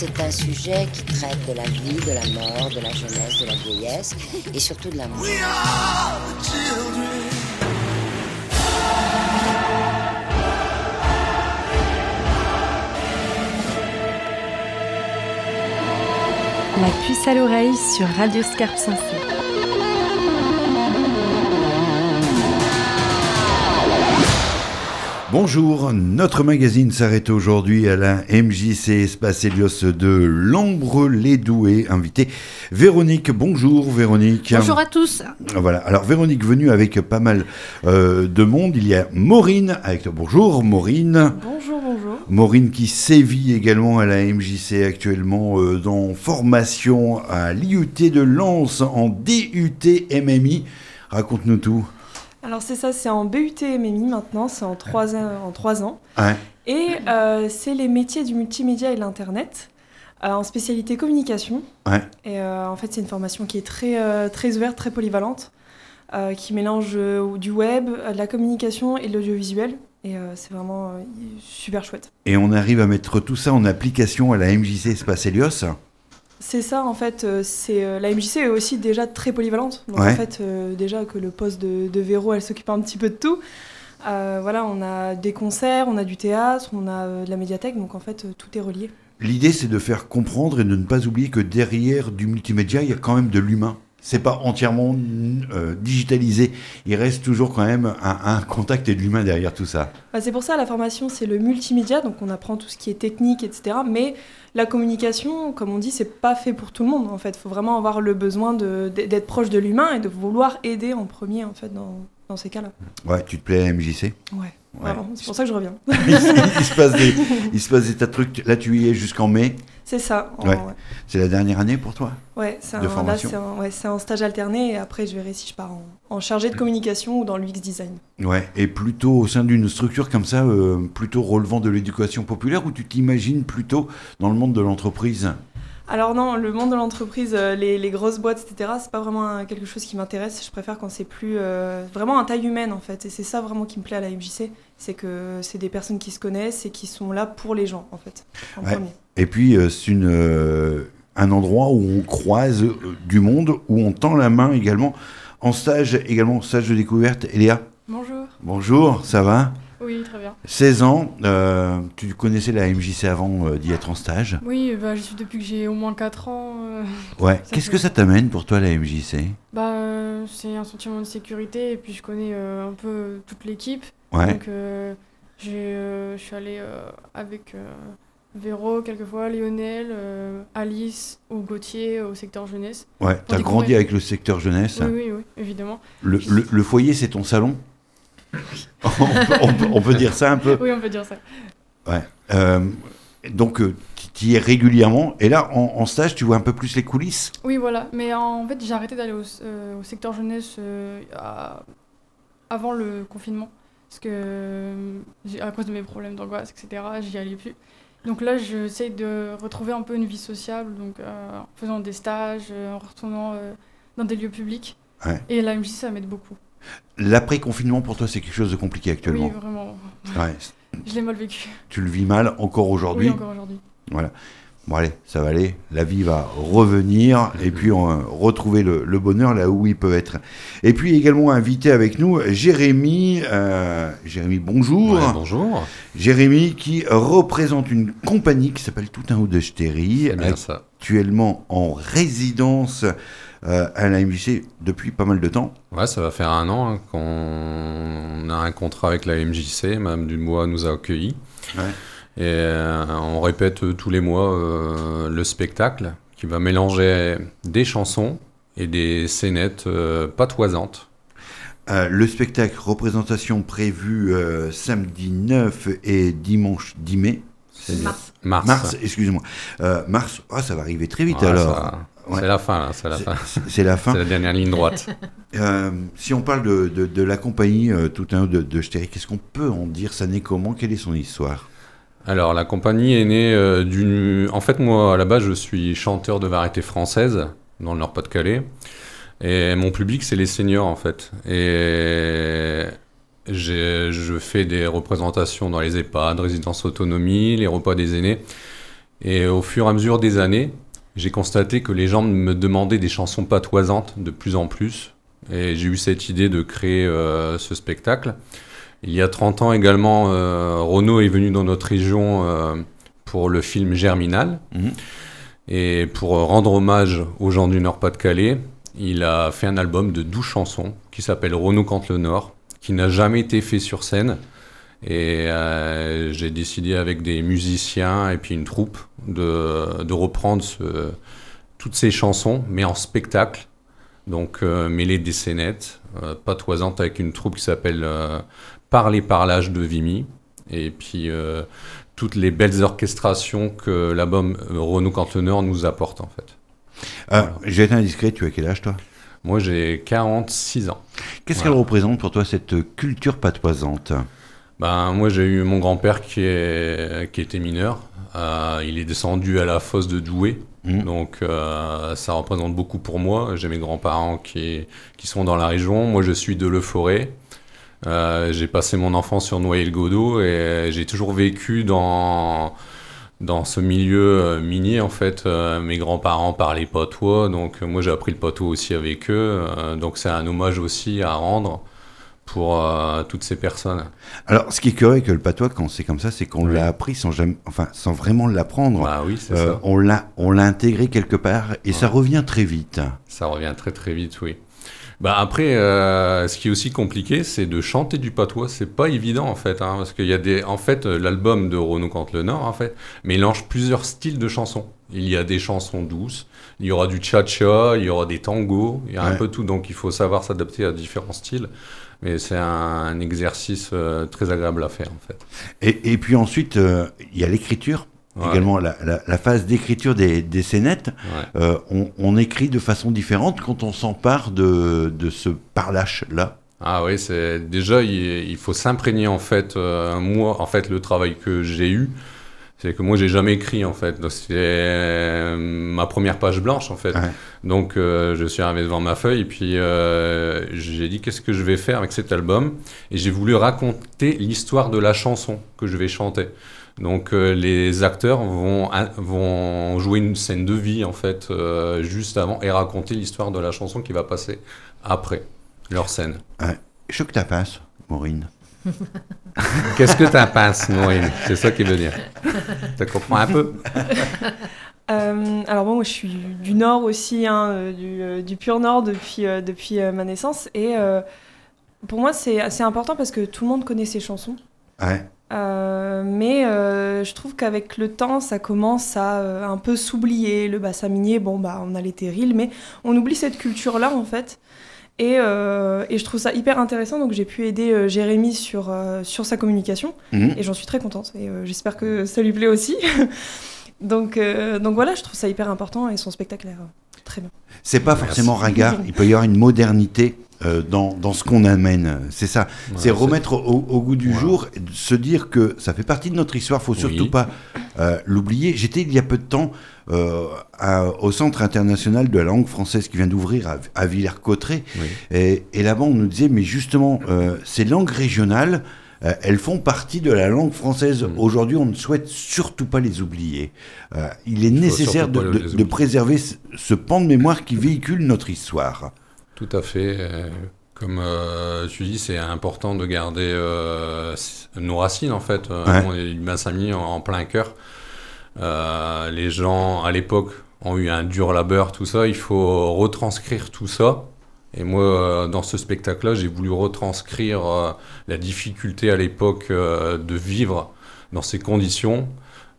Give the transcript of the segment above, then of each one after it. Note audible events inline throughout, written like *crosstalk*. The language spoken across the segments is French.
c'est un sujet qui traite de la vie, de la mort, de la jeunesse, de la vieillesse et surtout de l'amour. La puce à l'oreille sur Radio Scarpe Sensée. Bonjour, notre magazine s'arrête aujourd'hui à la MJC Espace Helios de Lambre-les-Doués. Invité Véronique. Bonjour Véronique. Bonjour à tous. Voilà, alors Véronique venue avec pas mal euh, de monde. Il y a Maureen avec toi. Bonjour Maureen. Bonjour, bonjour. Maureen qui sévit également à la MJC actuellement euh, dans formation à l'IUT de Lens en DUT MMI. Raconte-nous tout. Alors c'est ça, c'est en BUT MMI maintenant, c'est en trois ans. En trois ans. Ouais. Et euh, c'est les métiers du multimédia et de l'Internet, euh, en spécialité communication. Ouais. Et euh, en fait c'est une formation qui est très, très ouverte, très polyvalente, qui mélange du web, de la communication et de l'audiovisuel. Et c'est vraiment super chouette. Et on arrive à mettre tout ça en application à la MJC Espace Helios. C'est ça, en fait, euh, c'est euh, la MJC est aussi déjà très polyvalente. Donc Ouais. en fait, euh, déjà que le poste de, de Véro, elle s'occupe un petit peu de tout. Euh, voilà, on a des concerts, on a du théâtre, on a de la médiathèque, donc en fait, tout est relié. L'idée, c'est de faire comprendre et de ne pas oublier que derrière du multimédia, il y a quand même de l'humain. C'est pas entièrement euh, digitalisé. Il reste toujours quand même un, un contact et de l'humain derrière tout ça. Bah, c'est pour ça, la formation, c'est le multimédia, donc on apprend tout ce qui est technique, etc. Mais la communication, comme on dit, c'est pas fait pour tout le monde, en fait. Il faut vraiment avoir le besoin d'être proche de l'humain et de vouloir aider en premier, en fait, dans, dans ces cas-là. Ouais, tu te plais à MJC Ouais. C'est pour ça que je reviens. il, *laughs* il se passe des, il se passe des tas de trucs. Là, tu y es jusqu'en mai. C'est ça. Ouais. C'est la dernière année pour toi Ouais, c'est un, un, ouais, un stage alterné et après je verrai si je pars en, en chargé de communication ou dans l'UX design. Ouais, et plutôt au sein d'une structure comme ça, euh, plutôt relevant de l'éducation populaire, ou tu t'imagines plutôt dans le monde de l'entreprise? Alors non, le monde de l'entreprise, euh, les, les grosses boîtes, etc., c'est pas vraiment quelque chose qui m'intéresse. Je préfère quand c'est plus euh, vraiment un taille humaine en fait. Et c'est ça vraiment qui me plaît à la MJC, c'est que c'est des personnes qui se connaissent et qui sont là pour les gens en fait, en Ouais. premier. Et puis, euh, c'est une, euh, un endroit où on croise euh, du monde, où on tend la main également. En stage, également, stage de découverte. Eléa, Bonjour. bonjour, ça va? Oui, très bien. 16 ans, euh, tu connaissais la MJC avant euh, d'y être en stage? Oui, bah, j'y suis depuis que j'ai au moins 4 ans. euh, Ouais. *laughs* Qu'est-ce que ça t'amène pour toi, la MJC bah, c'est un sentiment de sécurité et puis je connais un peu toute l'équipe. Ouais. Donc, je suis allée avec Véro quelquefois, Lionel, euh, Alice ou Gauthier au secteur jeunesse. Ouais, t'as découvrir- grandi avec le secteur jeunesse. Oui, oui, oui, évidemment. Le, le- le foyer, c'est ton salon *laughs* on, peut, on peut- on peut dire ça un peu Oui, on peut dire ça. Euh, Donc, tu y es régulièrement. Et là, en, en stage, tu vois un peu plus les coulisses Oui, voilà. Mais en fait, j'ai arrêté d'aller au, euh, au secteur jeunesse euh, à- avant le confinement. Parce que euh, à cause de mes problèmes d'angoisse, etc., j'y allais plus. Donc là, j'essaie de retrouver un peu une vie sociable, donc euh, en faisant des stages, euh, en retournant euh, dans des lieux publics. Ouais. Et la MJ, ça m'aide beaucoup. L'après-confinement, pour toi, c'est quelque chose de compliqué actuellement? Oui, vraiment. Ouais, *laughs* Je l'ai mal vécu. tu le vis mal encore aujourd'hui? Oui, encore aujourd'hui. Voilà. Bon, allez, ça va aller. La vie va revenir et puis on va retrouver le, le bonheur là où il peut être. Et puis également invité avec nous Jérémy. euh, Jérémy, bonjour. Ouais, bonjour. Jérémy qui représente une compagnie qui s'appelle Tout un haut de C'est bien ça. actuellement en résidence euh, à la MJC depuis pas mal de temps. Ouais, ça va faire un an hein, qu'on a un contrat avec la MJC. Madame Dubois nous a accueillis. Ouais. Et euh, on répète tous les mois euh, le spectacle qui va mélanger des chansons et des scénettes euh, patoisantes. Euh, le spectacle représentation prévue euh, samedi 9 et dimanche 10 mai. C'est- Mars. Mars. Mars, excusez-moi. Euh, mars, ah, ça va arriver très vite Ouais, alors. ça- Ouais. C'est la fin, là, c'est la fin. *laughs* c'est- la fin. C'est la dernière ligne droite. *laughs* Euh, si on parle de, de- de la compagnie euh, Tout un de, de Stéry, qu'est-ce qu'on peut en dire? Ça naît comment? Quelle est son histoire? Alors, la compagnie est née euh, d'une. En fait, moi, à la base, je suis chanteur de variété française dans le Nord-Pas-de-Calais. Et mon public, c'est les seniors, en fait. Et je fais des représentations dans les EHPAD, résidences autonomie, les repas des aînés. Et au fur et à mesure des années, j'ai constaté que les gens me demandaient des chansons patoisantes de plus en plus. Et j'ai eu cette idée de créer euh, ce spectacle. Il y a 30 ans également, euh, Renaud est venu dans notre région euh, pour le film Germinal. Mhm. Et pour rendre hommage aux gens du Nord-Pas-de-Calais, il a fait un album de 12 chansons qui s'appelle Renaud contre le Nord, qui n'a jamais été fait sur scène. Et euh, j'ai décidé avec des musiciens et puis une troupe de, de reprendre ce- toutes ces chansons, mais en spectacle. Donc euh, mêler des scénettes, euh, patoisantes avec une troupe qui s'appelle euh, Parler Parlage de Vimy. Et puis euh, toutes les belles orchestrations que l'album euh, Renaud Canteneur nous apporte en fait. Euh, J'ai été indiscret, tu as quel âge toi? Moi j'ai 46 ans. Qu'est-ce Voilà. qu'elle représente pour toi cette culture patoisante? Ben, moi, j'ai eu mon grand-père qui, est, qui était mineur. Euh, il est descendu à la fosse de Douai. Mhm. Donc, euh, ça représente beaucoup pour moi. J'ai mes grands-parents qui, qui sont dans la région. Moi, je suis de Le Forêt. Euh, j'ai passé mon enfance sur Noël-Godot et j'ai toujours vécu dans, dans ce milieu euh, minier. En fait, Euh, mes grands-parents parlaient patois. Donc, moi, j'ai appris le patois aussi avec eux. Donc, c'est un hommage aussi à rendre pour euh, toutes ces personnes. Alors, ce qui est curieux avec le patois, quand c'est comme ça, c'est qu'on Oui. l'a appris sans, jamais, enfin, sans vraiment l'apprendre. Bah oui, c'est Euh, ça. on l'a on l'a intégré quelque part et ça revient très vite. Ça revient très très vite, oui. Bah après, euh, ce qui est aussi compliqué, c'est de chanter du patois. C'est pas évident en fait, hein, parce qu'il y a des, en fait, euh, l'album de Renaud Cante le Nord, en fait, mélange plusieurs styles de chansons. Il y a des chansons douces, il y aura du cha-cha, il y aura des tangos, il y a un peu tout. Donc il faut savoir s'adapter à différents styles. Mais c'est un, un exercice euh, très agréable à faire en fait. Et, et puis ensuite, euh, il y a l'écriture, Ouais. également la, la- la phase d'écriture des, des scénettes. Ouais. Euh, on, on écrit de façon différente quand on s'empare de, de ce parlache-là. Ah oui, c'est déjà il, il faut s'imprégner en fait. euh, moi, en fait, le travail que j'ai eu, c'est que moi j'ai jamais écrit en fait. C'était euh, ma première page blanche en fait. Ouais. Donc euh, je suis arrivé devant ma feuille et puis euh, j'ai dit qu'est-ce que je vais faire avec cet album? Et j'ai voulu raconter l'histoire de la chanson que je vais chanter. Donc euh, les acteurs vont, vont jouer une scène de vie en fait euh, juste avant et raconter l'histoire de la chanson qui va passer après leur scène. Je que ta passe, Maureen. *laughs* Qu'est-ce que t'en penses, Maureen? C'est ça qui veut dire. Tu comprends un peu *laughs* Euh, alors bon, moi je suis du Nord aussi, hein, du, du pur Nord depuis, euh, depuis euh, ma naissance. Et euh, pour moi c'est assez important parce que tout le monde connaît ces chansons. Ouais. Euh, mais euh, je trouve qu'avec le temps, ça commence à euh, un peu s'oublier. Le bassin minier, bon, bah, on a les terrils, mais on oublie cette culture-là, en fait. Et, euh, et je trouve ça hyper intéressant, donc j'ai pu aider euh, Jérémy sur, euh, sur sa communication, Mhm. et j'en suis très contente, et euh, j'espère que ça lui plaît aussi. *laughs* donc, euh, donc voilà, je trouve ça hyper important, et son spectacle est euh, très bien. C'est pas Merci. forcément ringard, il peut y avoir une modernité euh, dans, dans ce qu'on amène. C'est ça. c'est remettre au, au goût du jour, se dire que ça fait partie de notre histoire, faut surtout Oui. pas euh, l'oublier. J'étais il y a peu de temps euh, à- au Centre international de la langue française qui vient d'ouvrir à, à Villers-Cotterêts. Oui. Et, et là-bas, on nous disait, mais justement, euh, ces langues régionales, euh, elles font partie de la langue française. Mm. Aujourd'hui, on ne souhaite surtout pas les oublier. Euh, il est nécessaire de, de- de préserver ce pan de mémoire qui véhicule notre histoire. Tout à fait. euh, Comme euh, tu dis, c'est important de garder euh, nos racines en fait. Ouais. On est du Bassin-Minier en, en plein cœur. Euh, les gens à l'époque ont eu un dur labeur, tout ça. Il faut retranscrire tout ça. Et moi, dans ce spectacle-là, j'ai voulu retranscrire la difficulté à l'époque de vivre dans ces conditions,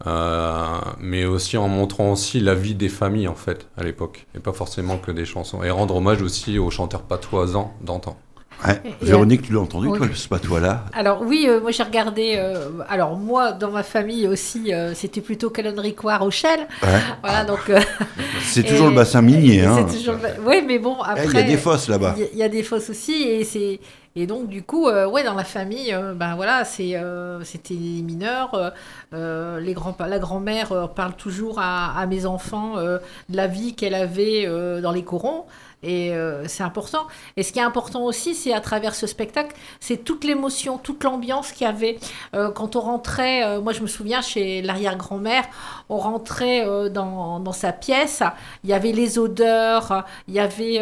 euh, mais aussi en montrant aussi la vie des familles en fait à l'époque, et pas forcément que des chansons. Et rendre hommage aussi aux chanteurs patoisans d'antan. Ouais. Véronique, tu l'as entendu, Oui. toi, ce patois-là? Alors oui, euh, moi j'ai regardé. euh, alors moi, dans ma famille aussi, euh, c'était plutôt calendricois Rochelle. Ouais. Voilà, donc. euh, *laughs* C'est toujours le bassin minier. Hein. c'est toujours le- Oui, mais bon, Eh, après. Il y a des fosses là-bas. Il y a- il y, a des fosses aussi, et c'est et donc du coup, euh, ouais, dans la famille, ben voilà, c'est euh, c'était les mineurs. les grands, la grand-mère parle toujours à, à mes enfants de la vie qu'elle avait dans les corons. Et euh, c'est important. Et ce qui est important aussi, c'est à travers ce spectacle, c'est toute l'émotion, toute l'ambiance qu'il y avait. Euh, quand on rentrait, euh, moi je me souviens chez l'arrière-grand-mère, on rentrait dans, dans sa pièce, il y avait les odeurs, il y avait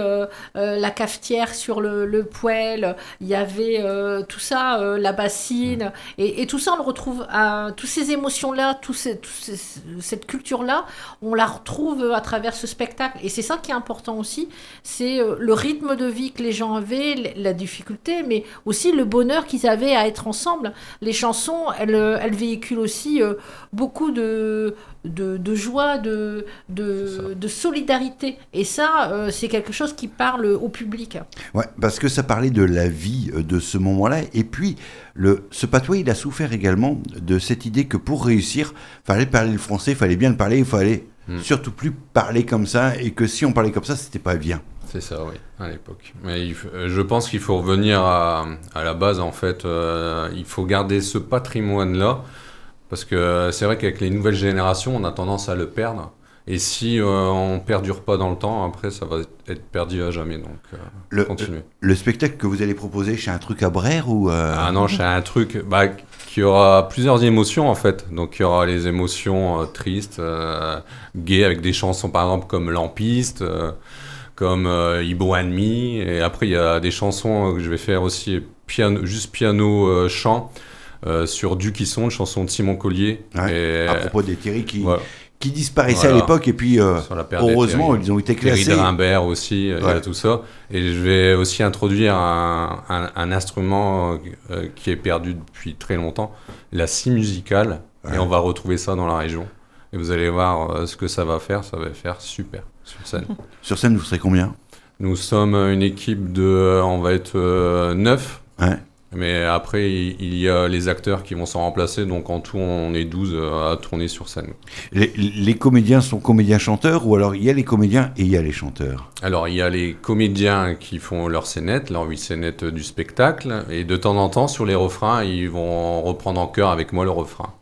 la cafetière sur le, le poêle, il y avait tout ça, la bassine. Et, et tout ça, on le retrouve, à, toutes ces émotions-là, tout ces- tout ces- cette culture-là, on la retrouve à travers ce spectacle. Et c'est ça qui est important aussi, c'est euh, le rythme de vie que les gens avaient, la difficulté, mais aussi le bonheur qu'ils avaient à être ensemble. Les chansons, elles, euh, elles véhiculent aussi euh, beaucoup de, de, de joie, de, de, de solidarité. Et ça, c'est quelque chose qui parle au public. Ouais, parce que ça parlait de la vie de ce moment-là. Et puis, le, ce patois, il a souffert également de cette idée que pour réussir, fallait parler le français, fallait bien le parler, il fallait Hmm. surtout plus parler comme ça. Et que si on parlait comme ça, c'était pas bien. C'est ça, oui, à l'époque. Mais euh, je pense qu'il faut revenir à, à la base, en fait. euh, il faut garder ce patrimoine-là. Parce que euh, c'est vrai qu'avec les nouvelles générations, on a tendance à le perdre. Et si euh, on perdure pas dans le temps, après, ça va être perdu à jamais. Donc, euh, Le, continuez. le spectacle que vous allez proposer chez un truc à Brère ou. Ah non, j'ai un truc bah, qui aura plusieurs émotions en fait. Donc il y aura les émotions tristes, gaies avec des chansons par exemple comme Lampiste, comme euh, Ibo Enemy. Et après il y a des chansons euh, que je vais faire aussi piano, juste piano euh, chant euh, sur Du qui sont, une chanson de Simon Collier. Ouais, Et, à propos des Thierry qui, disparaissaient à l'époque. Et puis, euh, heureusement, Thierry. ils ont été Thierry classés. Drimbert aussi, euh, il y a tout ça. Et je vais aussi introduire un, un- un instrument euh, qui est perdu depuis très longtemps, la scie musicale. Ouais. Et on va retrouver ça dans la région. Et vous allez voir euh, ce que ça va faire. Ça va faire super sur scène. *laughs* Sur scène, vous serez combien Nous sommes une équipe de, euh, on va être euh, neuf. Ouais. Mais après, il y a les acteurs qui vont s'en remplacer. Donc en tout, on est 12 à tourner sur scène. les, les comédiens sont comédiens-chanteurs ou alors il y a les comédiens et il y a les chanteurs? Alors, il y a les comédiens qui font leur scénette, leur huit scénettes du spectacle, et de temps en temps, sur les refrains, ils vont reprendre en chœur avec moi le refrain.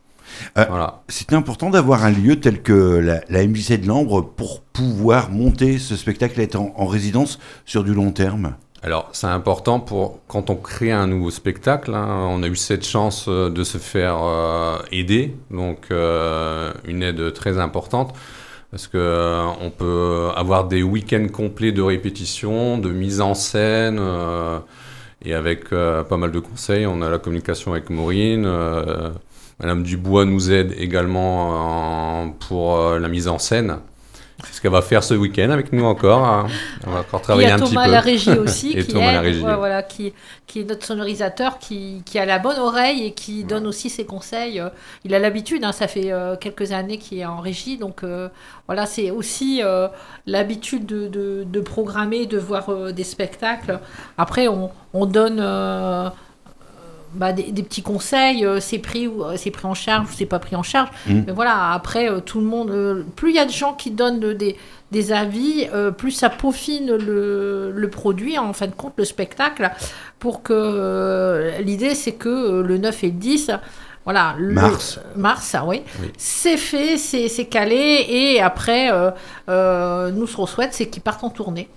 Euh, Voilà. C'est important d'avoir un lieu tel que la, la MJC de Lambre pour pouvoir monter ce spectacle et être en, en résidence sur du long terme. Alors, c'est important pour quand on crée un nouveau spectacle. hein, on a eu cette chance euh, de se faire euh, aider, donc euh, une aide très importante. Parce que euh, on peut avoir des week-ends complets de répétition, de mise en scène, et avec pas mal de conseils. On a la communication avec Maureen. Madame Dubois nous aide également euh, pour euh, la mise en scène. C'est ce qu'elle va faire ce week-end avec nous encore. hein. On va encore Il y travailler a un petit Thomas peu. à la régie aussi, *laughs* Et qui, Thomas la aide, régie. voilà, qui, qui est notre sonorisateur, qui, qui a la bonne oreille et qui donne aussi ses conseils. Il a l'habitude, hein, ça fait euh, quelques années qu'il est en régie, donc euh, voilà, c'est aussi euh, l'habitude de, de, de programmer, de voir euh, des spectacles. Après, on, on donne bah, des, des petits conseils, euh, c'est pris ou euh, c'est pris en charge ou c'est pas pris en charge. Mm. Mais voilà, après, euh, tout le monde, plus il y a de gens qui donnent de- des, des avis, plus ça peaufine le, le produit, en fin de compte, le spectacle, pour que l'idée, c'est que le 9 et le 10, voilà, le- Mars. mars, ah oui, Oui. c'est fait, c'est c'est calé, et après, euh, euh, nous, ce qu'on souhaite, c'est qu'ils partent en tournée.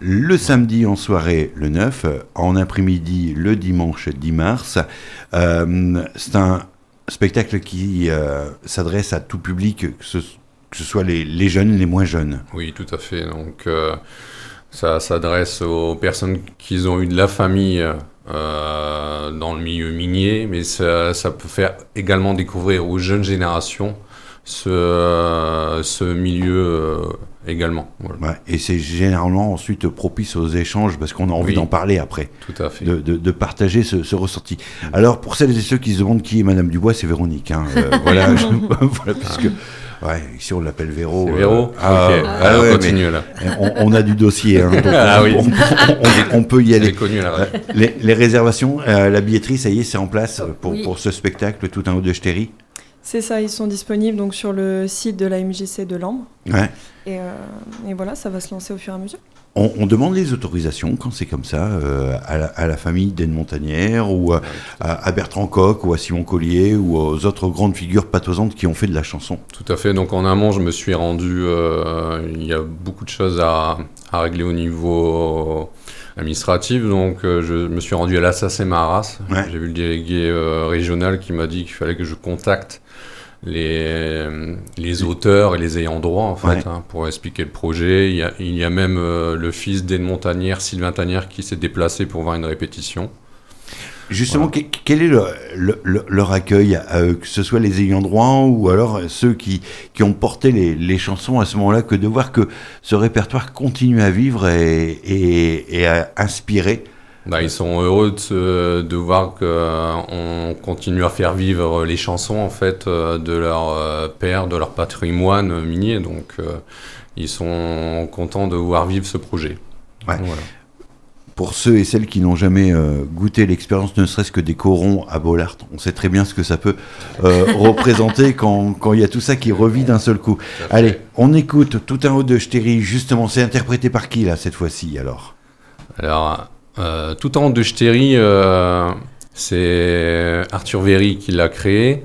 Le samedi en soirée, le 9, euh, en après-midi, le dimanche 10 mars. Euh, c'est un spectacle qui euh, s'adresse à tout public, que ce, que ce soit les, les jeunes, les moins jeunes. Oui, tout à fait. Donc, euh, ça s'adresse aux personnes qui ont eu de la famille euh, dans le milieu minier, mais ça, ça peut faire également découvrir aux jeunes générations ce, ce milieu euh, également. Voilà, Ouais, et c'est généralement ensuite propice aux échanges parce qu'on a envie Oui. d'en parler après, tout à fait. de, de- de partager ce, ce ressenti. Alors, pour celles et ceux qui se demandent qui est Madame Dubois, c'est Véronique. hein. Euh, *laughs* voilà, je- *laughs* voilà, puisque ouais, ici on l'appelle Véro. Euh, Véro ah, Ok, ah alors ouais, continue là. on, on a du dossier, hein, *laughs* donc Ah on, oui. on- on- on peut y aller. connue là. Euh, Les, les réservations, euh, la billetterie, ça y est, c'est en place euh, pour, Oui. pour ce spectacle Tout un haut de Ch'téry. C'est ça, ils sont disponibles donc sur le site de la MJC de Lambre. Ouais. Et, euh, et voilà, ça va se lancer au fur et à mesure. On, on demande les autorisations quand c'est comme ça euh, à, la, à la famille d'Anne Montagnière ou à, Bertrand Coq ou à Simon Collier ou aux autres grandes figures patausantes qui ont fait de la chanson. Tout à fait. Donc en amont, je me suis rendu. euh, il y a beaucoup de choses à, à régler au niveau administratif. Donc euh, je me suis rendu à l'Assassin Maras. Ouais. J'ai vu le délégué euh, régional qui m'a dit qu'il fallait que je contacte les, les auteurs et les ayants droit en fait Ouais. hein, pour expliquer le projet. Il y a, il y a même euh, le fils d'Aide Montagnière, Sylvain Tanière, qui s'est déplacé pour voir une répétition. Justement, que- quel est le- le- le- leur accueil, euh, que ce soit les ayants droit ou alors ceux qui, qui ont porté les, les chansons à ce moment-là, que de voir que ce répertoire continue à vivre et, et- et à inspirer Bah, ils sont heureux de, se- de voir qu'on continue à faire vivre les chansons en fait euh, de leur euh, père, de leur patrimoine minier. Donc euh, ils sont contents de voir vivre ce projet. Ouais. Voilà. Pour ceux et celles qui n'ont jamais euh, goûté l'expérience, ne serait-ce que des corons à Bollard, on sait très bien ce que ça peut euh, *laughs* représenter quand quand il y a tout ça qui revit d'un seul coup. Allez, on écoute tout un haut de Stéry, justement, c'est interprété par qui là cette fois-ci alors? Alors, euh, tout en de Stéry, c'est Arthur Véry qui l'a créé.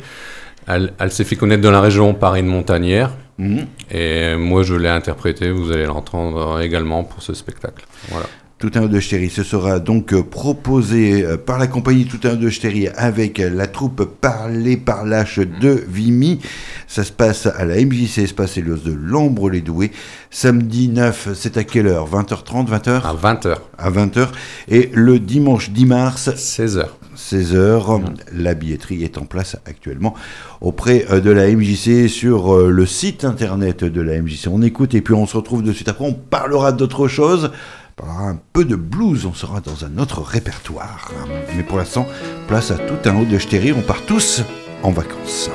Elle, elle s'est fait connaître dans la région par une montagnère. Mhm. Et moi, je l'ai interprété. Vous allez l'entendre également pour ce spectacle. Voilà. Tout un de Chéri. Ce sera donc euh, proposé euh, par la compagnie Tout un de Chéri avec euh, la troupe Parler par lâche de Vimy. Ça se passe à la MJC Espace Hélios de Lambre-les-Doués. Samedi 9, c'est à quelle heure? 20h30, 20h À 20h, À 20h. Et le dimanche 10 mars, 16h. 16h, la billetterie est en place actuellement auprès de la MJC sur le site internet de la MJC. On écoute et puis on se retrouve de suite après. On parlera d'autre chose. Parlera un peu de blues. On sera dans un autre répertoire. Mais pour l'instant, place à tout un haut de Stéry. On part tous en vacances.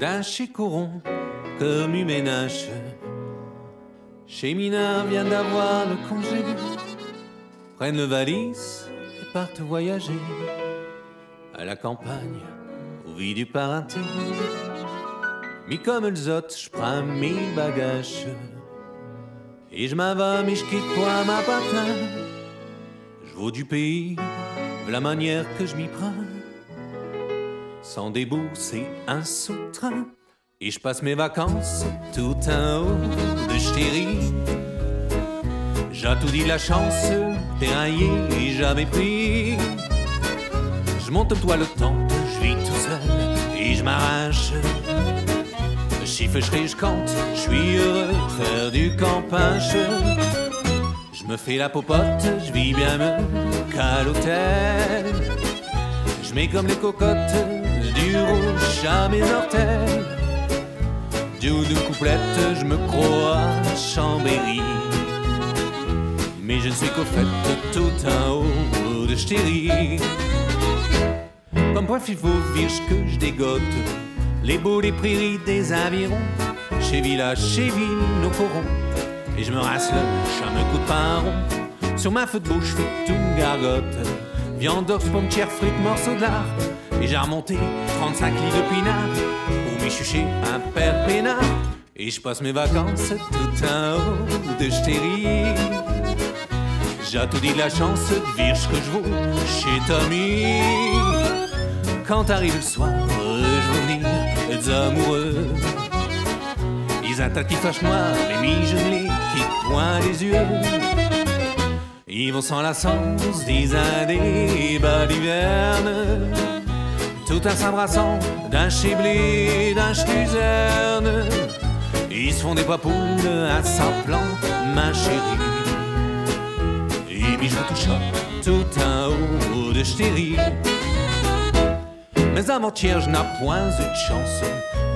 d'un chez Coron comme une. Chez vient d'avoir le congé. Prennent le valise et partent voyager à la campagne, au vie du parenté. Mais comme les autres, je prends mes bagages et je m'en vais, mais je quitte pas ma patin. Je vaux du pays, la manière que je m'y prends sans débourser un sous-train. Et je passe mes vacances tout en haut de Stéry. J'ai tout dit la chance, déraillé et jamais pris. Je monte au toit le temps, je vis tout seul et je m'arrache. Chiffre, je je compte, je suis heureux de faire du campage. Je me fais la popote, je vis bien mieux qu'à l'hôtel. Je mets comme les cocottes du rouge à mes orteils. D'une couplette, je me crois à Chambéry. Mais je ne suis qu'au fait tout en haut de Stéry. Comme point il faut virge que je dégote les beaux des prairies des avirons. Chez village, chez ville, nos corons. Et je me rasse le me coup de pain rond. Sur ma feu de bouche, fais une gargote. Viande d'ox, pomme, chair, frites, morceaux de lard. Et j'ai remonté 35 litres de pinard pour m'y chucher un père. Et je passe mes vacances tout en haut de Stéry. J'ai tout dit de la chance de virge que je vaux chez Tommy. Quand arrive le soir, amoureux. Ils attaquent qui fâchent noir, les mi-gelés qui pointent les yeux. Ils vont sans la sens des bas d'hiverne. Tout en s'embrassant d'un chiblé, d'un schluzerne. Ils se font des papoules à sa plante, ma chérie. Et je me touche tout en haut de Stéry. Mais avant-hier, je n'ai point eu de chance.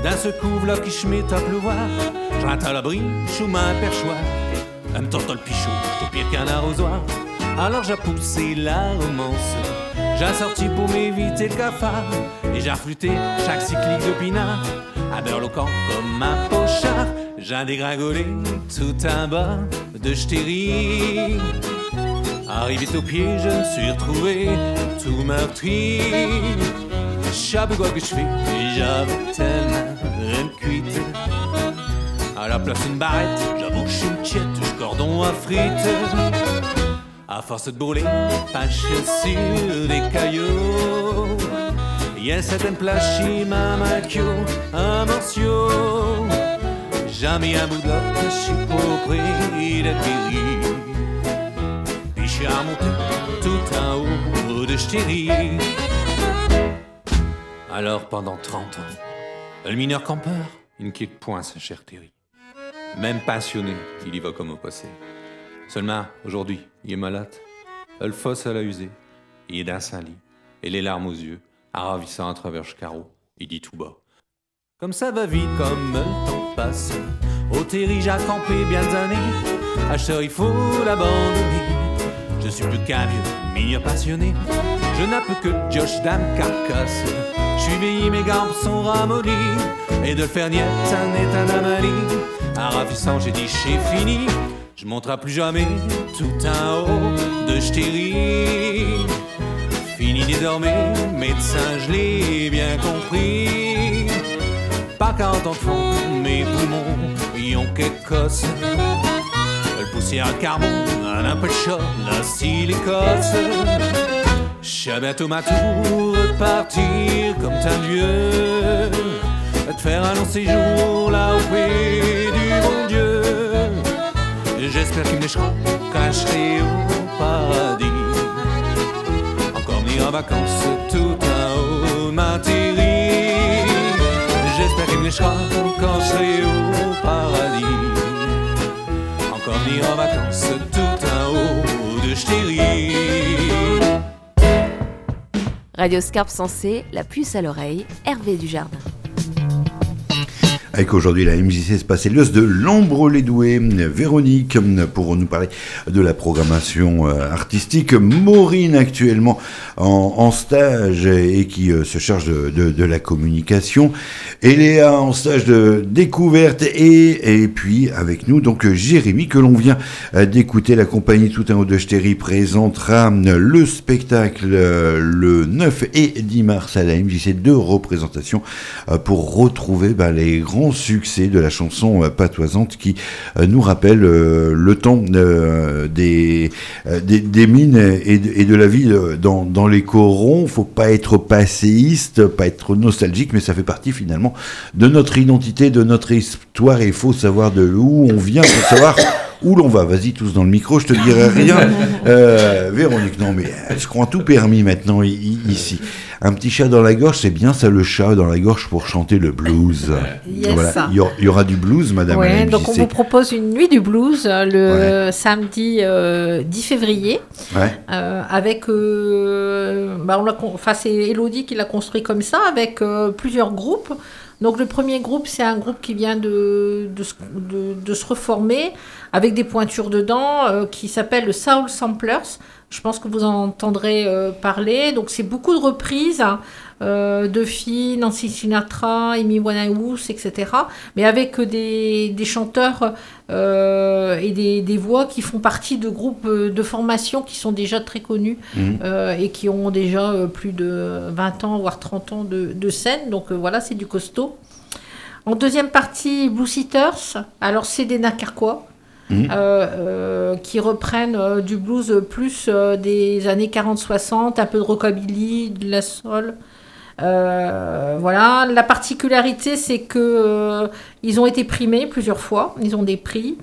D'un seul coup, v'là qui mets à pleuvoir. Je rate à l'abri, sous ma perchoir. Me tente le pichot, au pire qu'un arrosoir. Alors j'ai poussé la romance. J'ai sorti pour m'éviter le cafard. Et j'ai refluté chaque cyclique de pinard. À berloquant comme un pochard. J'ai dégringolé tout en bas de Stéry. Arrivé au pied, je me suis retrouvé tout meurtri. Quoi que je fais, et j'avais tellement cuite. À la place une barrette, suis une tiette, cordon à frites. À force de brûler, penché sur des cailloux. Il y a certaines plages m'amaquio, un morceau. Jamais un bout de je suis près d'être guéri. Puis je suis remonté tout en haut de Ch'téry. Alors pendant 30 ans, le mineur campeur, il ne quitte point sa chère Terry. Même passionné, il y va comme au passé. Seulement, aujourd'hui, il est malade. Le fosse à la usée. Il est dans sa lit. Et les larmes aux yeux, ravissant à travers le carreau, il dit tout bas. Comme ça va vite, comme le temps passe. Au Terry, j'ai campé bien des années. Acheteur, il faut l'abandonner. Je suis plus qu'un vieux mineur passionné. Je n'ai plus que Josh Dam carcasse. Veillé, mes gambes sont ramollies. Et de faire niette, un amalie. Un ravissant, j'ai dit, c'est fini. Je monterai plus jamais tout en haut de Ch'téry. Fini désormais, médecin, je l'ai bien compris. Pas 40 ans de fond, mes poumons y ont quelques cosses. Le poussière à carbone, un peu de la silicosse. Je suis bientôt ma tour de partir comme un vieux. De faire un long séjour là auprès du bon Dieu. J'espère qu'il me laissera quand je serai au paradis. Encore venir en vacances tout en haut de ma terrie. J'espère qu'il me laissera quand je serai au paradis. Encore venir en vacances tout en haut de Ch'téry. Radio Scarpe Sensée, la puce à l'oreille, Hervé Dujardin. Avec aujourd'hui la MJC Spacelios de l'Ombre-les-Doués, Véronique, pour nous parler de la programmation euh, artistique. Maureen, actuellement en, stage et qui euh, se charge de, la communication. Eléa en stage de découverte et, puis avec nous, donc Jérémy, que l'on vient euh, d'écouter. La compagnie Tout un haut de Ch'téry présentera le spectacle le 9 et 10 mars à la MJC. Deux représentations pour retrouver bah, les grands succès de la chanson patoisante qui nous rappelle le temps des, mines et de, la vie dans, les corons. Faut pas être passéiste, pas être nostalgique, mais ça fait partie finalement de notre identité, de notre histoire. Il faut savoir de où on vient pour savoir où l'on va. Vas-y, tous dans le micro, je te dirai rien. Euh, Véronique, non, mais je crois tout permis maintenant ici. Un petit chat dans la gorge, c'est bien ça, le chat dans la gorge pour chanter le blues. Yes. Voilà. Il, y aura, il y aura du blues, madame. Ouais, donc on vous propose une nuit du blues le ouais. samedi euh, 10 février. Ouais. Euh, avec. Euh, bah on enfin, c'est Elodie qui l'a construit comme ça, avec euh, plusieurs groupes. Donc le premier groupe, c'est un groupe qui vient de, de, de, de se reformer avec des pointures dedans euh, qui s'appelle le Soul Samplers. Je pense que vous en entendrez euh, parler. Donc c'est beaucoup de reprises hein, euh, de filles, Nancy Sinatra, Amy Winehouse, etc. Mais avec des, des chanteurs euh, et des, des, voix qui font partie de groupes de formation qui sont déjà très connus mmh. et qui ont déjà plus de 20 ans, voire 30 ans de, de scène. Donc voilà, c'est du costaud. En deuxième partie, Blue Seaters. Alors c'est des Nacarquois. Mmh. Euh, euh, qui reprennent euh, du blues plus des années 40-60, un peu de rockabilly, de la soul. voilà. La particularité, c'est que ils ont été primés plusieurs fois. Ils ont des prix.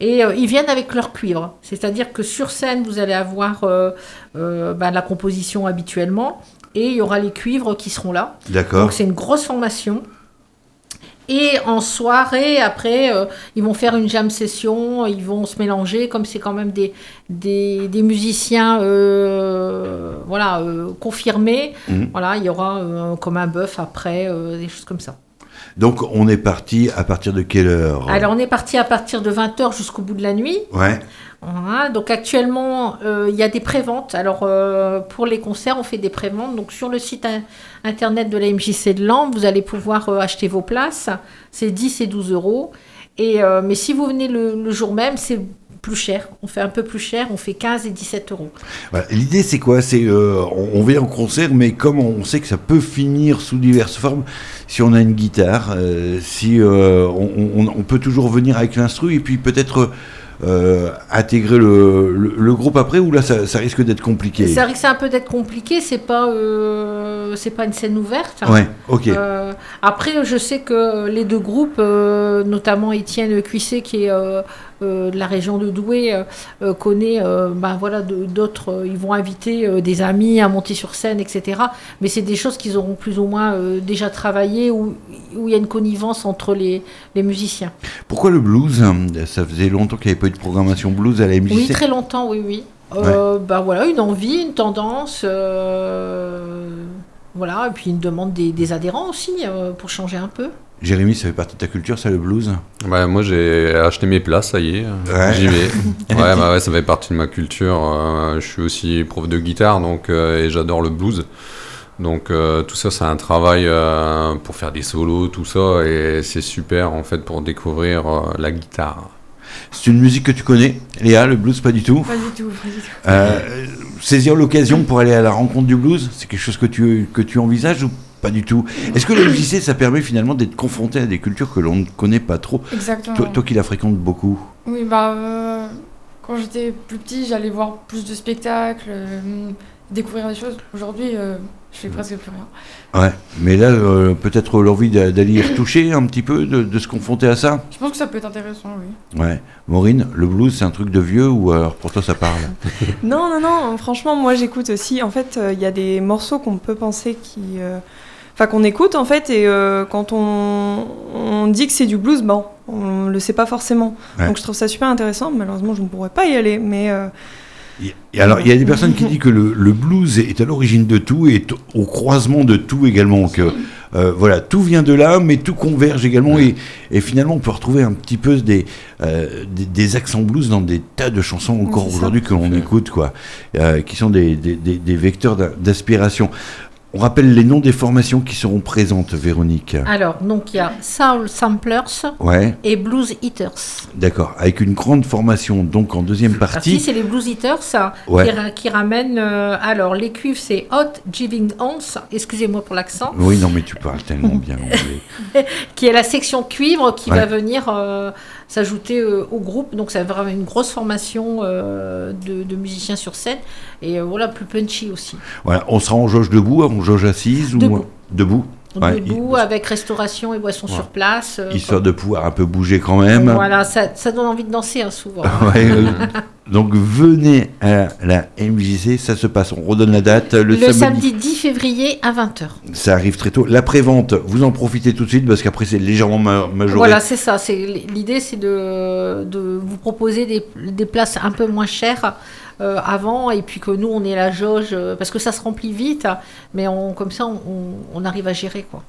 Et ils viennent avec leur cuivre. C'est-à-dire que sur scène, vous allez avoir bah, la composition habituellement. Et il y aura les cuivres qui seront là. D'accord. Donc c'est une grosse formation. Et en soirée, après, euh, ils vont faire une jam session, ils vont se mélanger, comme c'est quand même des, des, des musiciens euh, voilà, euh, confirmés. Mmh. Voilà, il y aura comme un bœuf après, des choses comme ça. Donc on est parti à partir de quelle heure Alors on est parti à partir de 20h jusqu'au bout de la nuit. Ouais. Voilà, donc actuellement, euh, il y a des préventes. Alors, euh, pour les concerts, on fait des préventes. Donc, sur le site internet de la MJC de Lampe, vous allez pouvoir euh, acheter vos places. C'est 10 et 12 euros. Et, mais si vous venez le, le jour même, c'est plus cher. On fait un peu plus cher, on fait 15 et 17 euros. Voilà. L'idée, c'est quoi? C'est euh, on, on vient en concert, mais comme on sait que ça peut finir sous diverses formes, si on a une guitare, euh, si euh, on, on- on peut toujours venir avec l'instru et puis peut-être intégrer le, le- le groupe après, ou là, ça, ça risque d'être compliqué? C'est vrai que c'est un peu d'être compliqué, c'est pas, c'est pas une scène ouverte. Ouais, ok. Euh, après, je sais que les deux groupes, euh, notamment Étienne Cuissé, qui est euh, de la région de Douai, euh, euh, connaît, euh, ben voilà, d'autres, euh, ils vont inviter euh, des amis à monter sur scène, etc. Mais c'est des choses qu'ils auront plus ou moins euh, déjà travaillé, où où il y a une connivence entre les, les musiciens. Pourquoi le blues Ça faisait longtemps qu'il n'y avait pas eu de programmation blues à la MJC. Oui, très longtemps, oui, oui. Euh, bah voilà, une envie, une tendance, euh, voilà, et puis une demande des, des adhérents aussi euh, pour changer un peu. Jérémy, ça fait partie de ta culture, ça, le blues? Bah, moi, j'ai acheté mes places, ça y est. Ouais. J'y vais. *laughs* Ouais, bah ouais, ça fait partie de ma culture. euh, je suis aussi prof de guitare, donc, euh, et j'adore le blues. Donc, euh, tout ça, c'est un travail euh, pour faire des solos, tout ça, et c'est super, en fait, pour découvrir euh, la guitare. C'est une musique que tu connais, Léa, le blues, pas du tout? Pas du tout, pas du tout. Euh, saisir l'occasion pour aller à la rencontre du blues, c'est quelque chose que tu, que tu envisages ou pas du tout Est-ce que le MJC, ça permet finalement d'être confronté à des cultures que l'on ne connaît pas trop? Exactement. toi, toi qui la fréquentes beaucoup. Oui, bah, euh, quand j'étais plus petit, j'allais voir plus de spectacles, euh, découvrir des choses. Aujourd'hui, euh, je fais presque plus rien. Ouais, mais là, euh, peut-être l'envie d'a- d'aller y retoucher un petit peu, de, de se confronter à ça? Je pense que ça peut être intéressant, oui. Ouais. Maureen, le blues, c'est un truc de vieux ou alors pour toi ça parle? *laughs* Non, non, non, franchement, moi j'écoute aussi. En fait, euh, il y a des morceaux qu'on peut penser qui. Enfin, qu'on écoute en fait, et euh, quand on, on dit que c'est du blues, bon, on le sait pas forcément. Ouais. Donc je trouve ça super intéressant. Malheureusement, je ne pourrais pas y aller, mais. euh, Et alors, il y a des personnes qui *laughs* disent que le, le blues est à l'origine de tout et est au croisement de tout également. Que euh, voilà, tout vient de là, mais tout converge également. Et, et finalement, on peut retrouver un petit peu des, euh, des, des accents blues dans des tas de chansons encore aujourd'hui que l'on écoute, quoi, euh, qui sont des, des, des- des vecteurs d'in- d'inspiration. On rappelle les noms des formations qui seront présentes, Véronique. Alors, donc il y a Soul Samplers Ouais, et Blues Eaters. d'accord. Avec une grande formation, donc en deuxième Partie, partie. c'est les Blues Eaters ça, Ouais. qui, ra- qui ramènent. euh, alors, les cuivres, c'est Hot Giving Ons, excusez-moi pour l'accent, Oui, non, mais tu parles tellement bien anglais. *laughs* qui est la section cuivre qui Ouais. va venir euh, s'ajouter euh, au groupe. Donc, ça va vraiment une grosse formation euh, de, de musiciens sur scène. Et euh, voilà, plus punchy aussi. Voilà, on sera en jauge debout, en jauge assise ou Debout. debout? Ouais, Debout, hi- avec restauration et boissons sur place. euh, histoire de pouvoir un peu bouger quand même. Voilà, ça, ça donne envie de danser hein, souvent. *laughs* Ouais, euh, *laughs* donc venez à la MJC, ça se passe, on redonne la date le, Le, samedi. samedi 10 février à 20h. Ça arrive très tôt. L'après-vente, vous en profitez tout de suite parce qu'après c'est légèrement ma- majoré. Voilà, c'est ça. C'est l'idée, c'est de, de vous proposer des, des places un peu moins chères euh, avant, et puis que nous, on est la jauge, euh, parce que ça se remplit vite, mais on, comme ça, on, on arrive à gérer quoi.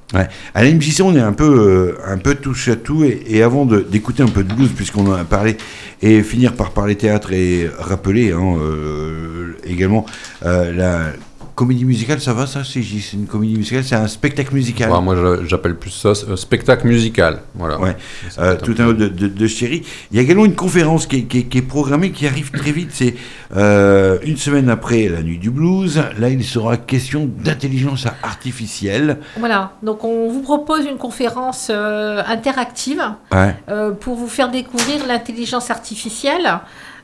À la MJC, on est un peu, euh, un peu touche à tout. Et, et avant d'écouter un peu de blues, puisqu'on en a parlé, et finir par parler théâtre et rappeler hein, euh, également euh, la comédie musicale, ça va ça C'est une comédie musicale, c'est un spectacle musical? Ouais, moi, j'appelle plus ça euh, spectacle musical. Voilà. Ouais. Euh, tout un de, de, de chéri. Il y a également une conférence qui est, qui est- qui est programmée, qui arrive très vite. C'est euh, une semaine après la nuit du blues. Là, il sera question d'intelligence artificielle. Voilà. Donc, on vous propose une conférence euh, interactive Ouais. euh, pour vous faire découvrir l'intelligence artificielle.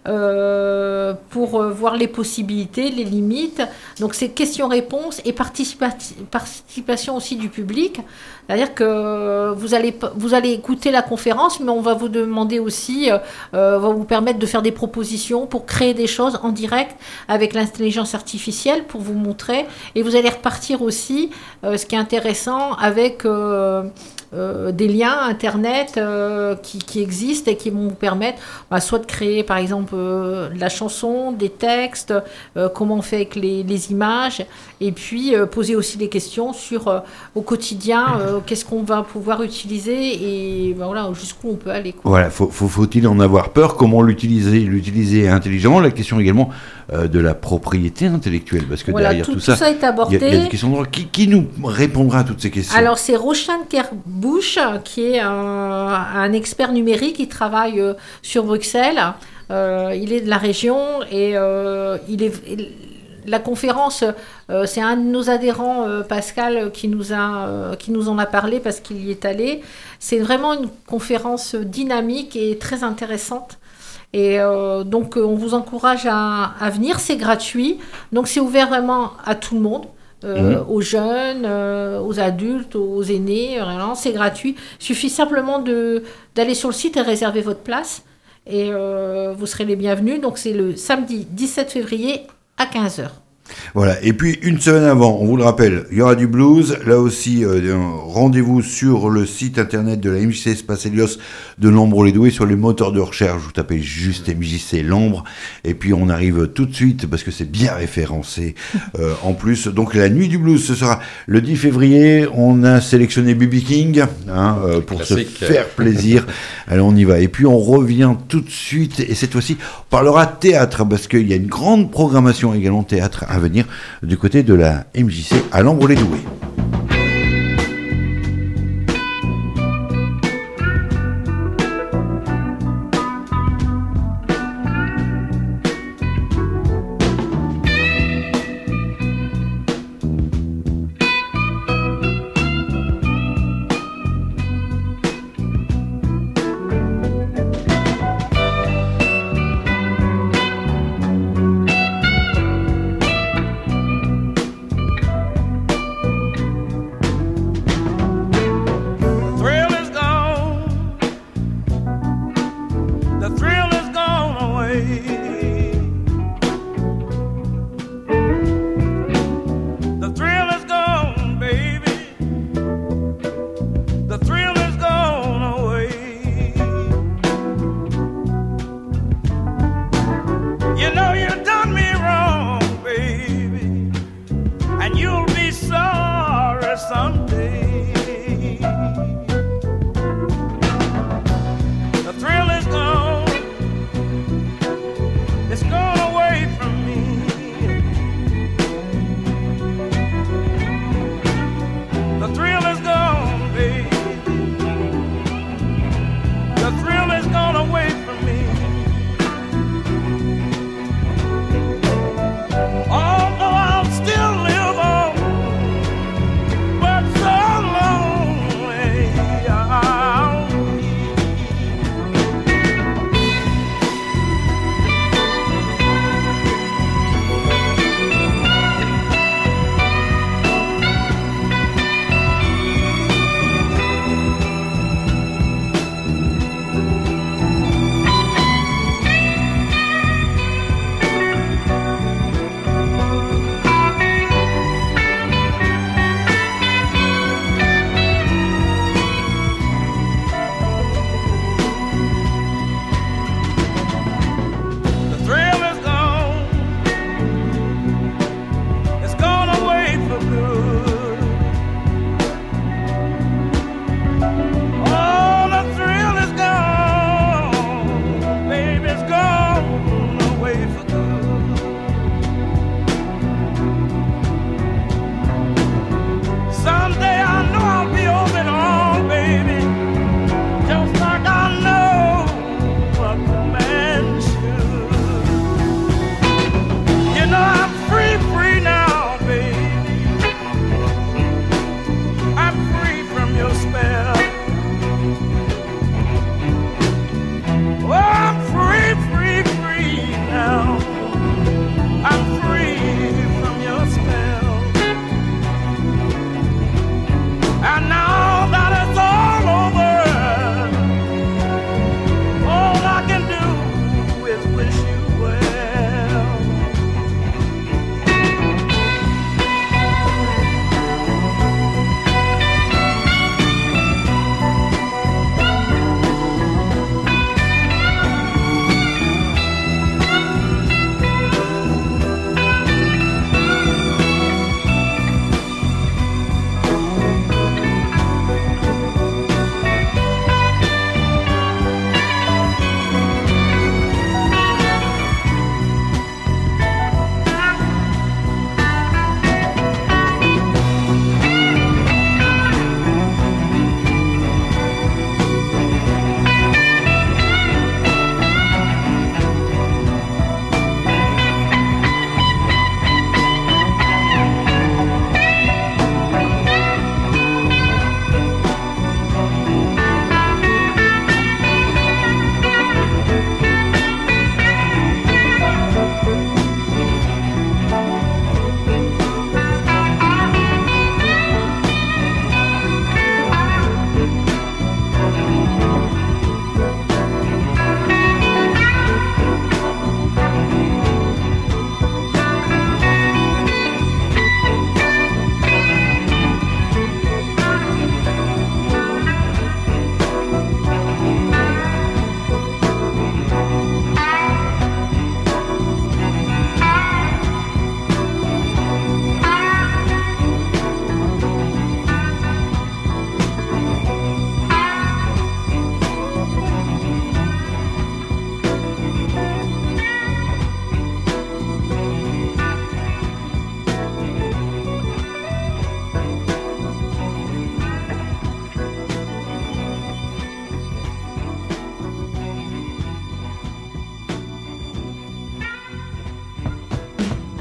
Euh, pour euh, voir les possibilités, les limites. Donc c'est questions-réponses et participati- participation aussi du public. C'est-à-dire que vous allez, vous allez écouter la conférence, mais on va vous demander aussi, euh, euh, va vous permettre de faire des propositions pour créer des choses en direct avec l'intelligence artificielle pour vous montrer. Et vous allez repartir aussi, ce qui est intéressant, avec euh, des liens Internet euh, qui, qui existent et qui vont vous permettre bah, soit de créer par exemple euh, de la chanson, des textes, comment on fait avec les, les images, et puis poser aussi des questions sur au quotidien *laughs* qu'est-ce qu'on va pouvoir utiliser et bah, voilà jusqu'où on peut aller. quoi. Voilà, faut, faut, faut-il en avoir peur? Comment l'utiliser L'utiliser intelligemment? La question également de la propriété intellectuelle, parce que Voilà, derrière tout, ça, il y, a- abordé. il y a des questions de droit. Qui, qui nous répondra à toutes ces questions? Alors c'est Roshan Qui est un, expert numérique qui travaille euh, sur Bruxelles. Euh, il est de la région et euh. La conférence, c'est un de nos adhérents, Pascal, qui nous, en a parlé parce qu'il y est allé. C'est vraiment une conférence dynamique et très intéressante. Et donc, on vous encourage à venir. C'est gratuit. Donc, c'est ouvert vraiment à tout le monde. Euh, Mhm. aux jeunes, euh, aux adultes, aux aînés, vraiment, c'est gratuit. Il suffit simplement de d'aller sur le site et réserver votre place et euh, vous serez les bienvenus. Donc c'est le samedi 17 février à 15h. Voilà. Et puis une semaine avant, on vous le rappelle, il y aura du blues. Là aussi, euh, un rendez-vous sur le site internet de la MJC Espace Helios de Lambre-les-Doués sur les moteurs de recherche. Vous tapez juste MJC Lambre et puis on arrive tout de suite parce que c'est bien référencé. *laughs* euh, en plus, donc la nuit du blues, ce sera le 10 février. On a sélectionné BB King hein, euh, pour Classique. se faire plaisir. *laughs* Allez, on y va. Et puis on revient tout de suite. Et cette fois-ci, on parlera théâtre parce qu'il y a une grande programmation également théâtre venir du côté de la MJC à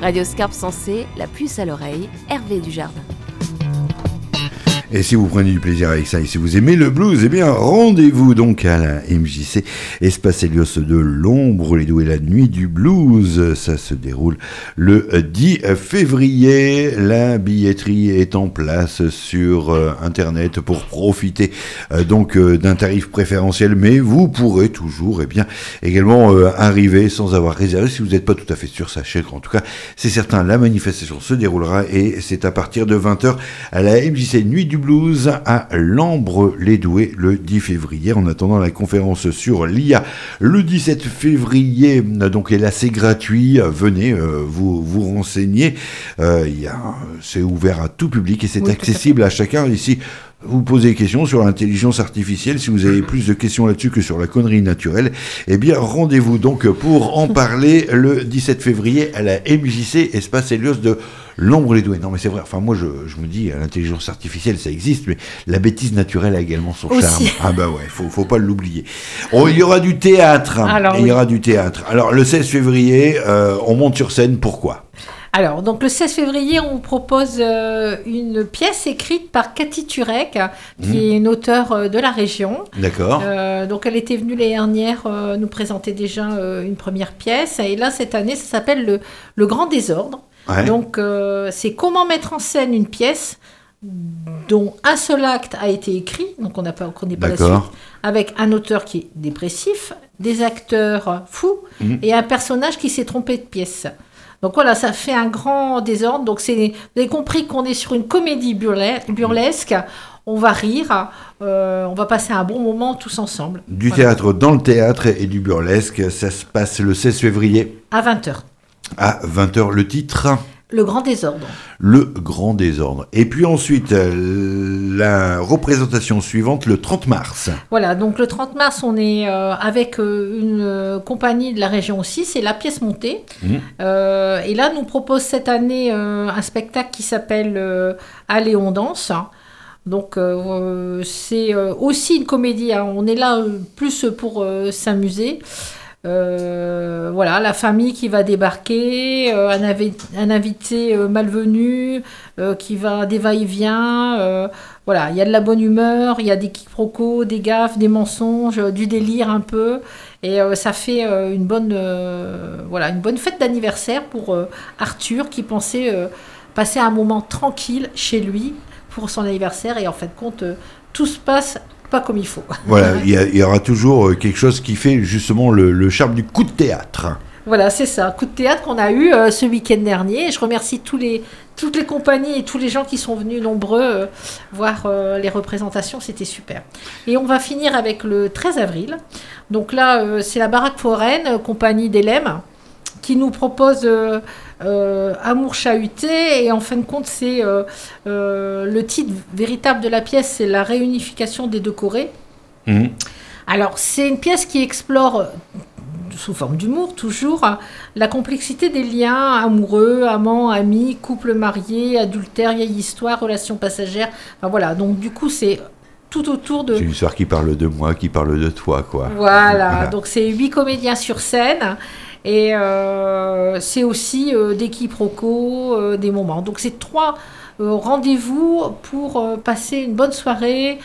Radioscarpe Sensé, la puce à l'oreille, Hervé Dujardin. Et si vous prenez du plaisir avec ça et si vous aimez le blues, eh bien rendez-vous donc à la MJC Espace Helios de l'ombre, les doués la nuit du blues. Ça se déroule le 10 février. La billetterie est en place sur euh, internet pour profiter euh, donc euh, d'un tarif préférentiel, mais vous pourrez toujours eh bien également arriver sans avoir réservé si vous n'êtes pas tout à fait sûr. Sachez qu'en tout cas, c'est certain, la manifestation se déroulera et c'est à partir de 20h à la MJC Nuit du blues à Lambre-les-Doués le 10 février. En attendant la conférence sur l'IA le 17 février, donc est là c'est gratuit. Venez euh, vous vous renseigner. Euh, c'est ouvert à tout public et c'est accessible à chacun ici vous posez des questions sur l'intelligence artificielle, si vous avez plus de questions là-dessus que sur la connerie naturelle, eh bien rendez-vous donc pour en parler le 17 février à la MJC Espace Helios de l'ombre les doués. Non mais c'est vrai, enfin moi je, me dis, l'intelligence artificielle ça existe, mais la bêtise naturelle a également son charme. Ah bah ouais, faut, faut pas l'oublier. Oh, il y aura du théâtre, il y aura du théâtre. Alors le 16 février, euh, on monte sur scène, pourquoi? Alors, donc le 16 février, on propose euh, une pièce écrite par Cathy Turek, qui mhm. est une auteure euh, de la région. D'accord. Euh, donc, elle était venue l'année dernière nous présenter déjà une première pièce. Et là, cette année, ça s'appelle le, le, Grand Désordre. Donc, c'est comment mettre en scène une pièce dont un seul acte a été écrit, donc on n'a pas, connaît pas la suite, avec un auteur qui est dépressif, des acteurs fous mhm. et un personnage qui s'est trompé de pièce. Donc voilà, ça fait un grand désordre. Donc c'est, vous avez compris qu'on est sur une comédie burlesque. On va rire, euh, on va passer un bon moment tous ensemble. Du théâtre dans le théâtre et du burlesque, ça se passe le 16 février. À 20h. À 20h, le titre le grand désordre. Le grand désordre. Et puis ensuite, euh, la représentation suivante, le 30 mars. Voilà, donc le 30 mars, on est euh, avec euh, une compagnie de la région aussi, c'est La Pièce Montée. Mmh. et là, nous propose cette année un spectacle qui s'appelle Allez, on danse. Donc c'est aussi une comédie, hein. on est là plus pour s'amuser. Euh, voilà, la famille qui va débarquer, euh, un, invité euh, malvenu qui va des va-et-vient. voilà, il y a de la bonne humeur, il y a des quiproquos, des gaffes, des mensonges, du délire un peu. Et ça fait une, bonne, voilà, une bonne fête d'anniversaire pour Arthur qui pensait passer un moment tranquille chez lui pour son anniversaire. Et en fait, compte, tout se passe pas comme il faut. Voilà, *laughs* il y, aura toujours euh, quelque chose qui fait justement le, charme du coup de théâtre. Voilà, c'est ça, coup de théâtre qu'on a eu euh, ce week-end dernier. Je remercie tous les, toutes les compagnies et tous les gens qui sont venus nombreux euh, voir les représentations, c'était super. Et on va finir avec le 13 avril. Donc là, c'est la Baraque Foraine, compagnie d'Elem, qui nous propose euh, Amour chahuté. Et en fin de compte, c'est euh, euh, le titre véritable de la pièce, c'est la réunification des deux Corées. Mhm. Alors, c'est une pièce qui explore sous forme d'humour toujours, la complexité des liens amoureux, amants, amis, couples mariés, adultère, vieille histoire, relations passagères. Enfin voilà, donc du coup c'est tout autour de... C'est une histoire qui parle de moi, qui parle de toi, quoi. voilà. donc c'est huit comédiens sur scène. Et euh, c'est aussi euh, des quiproquos, euh, des moments. Donc c'est trois rendez-vous pour passer une bonne soirée,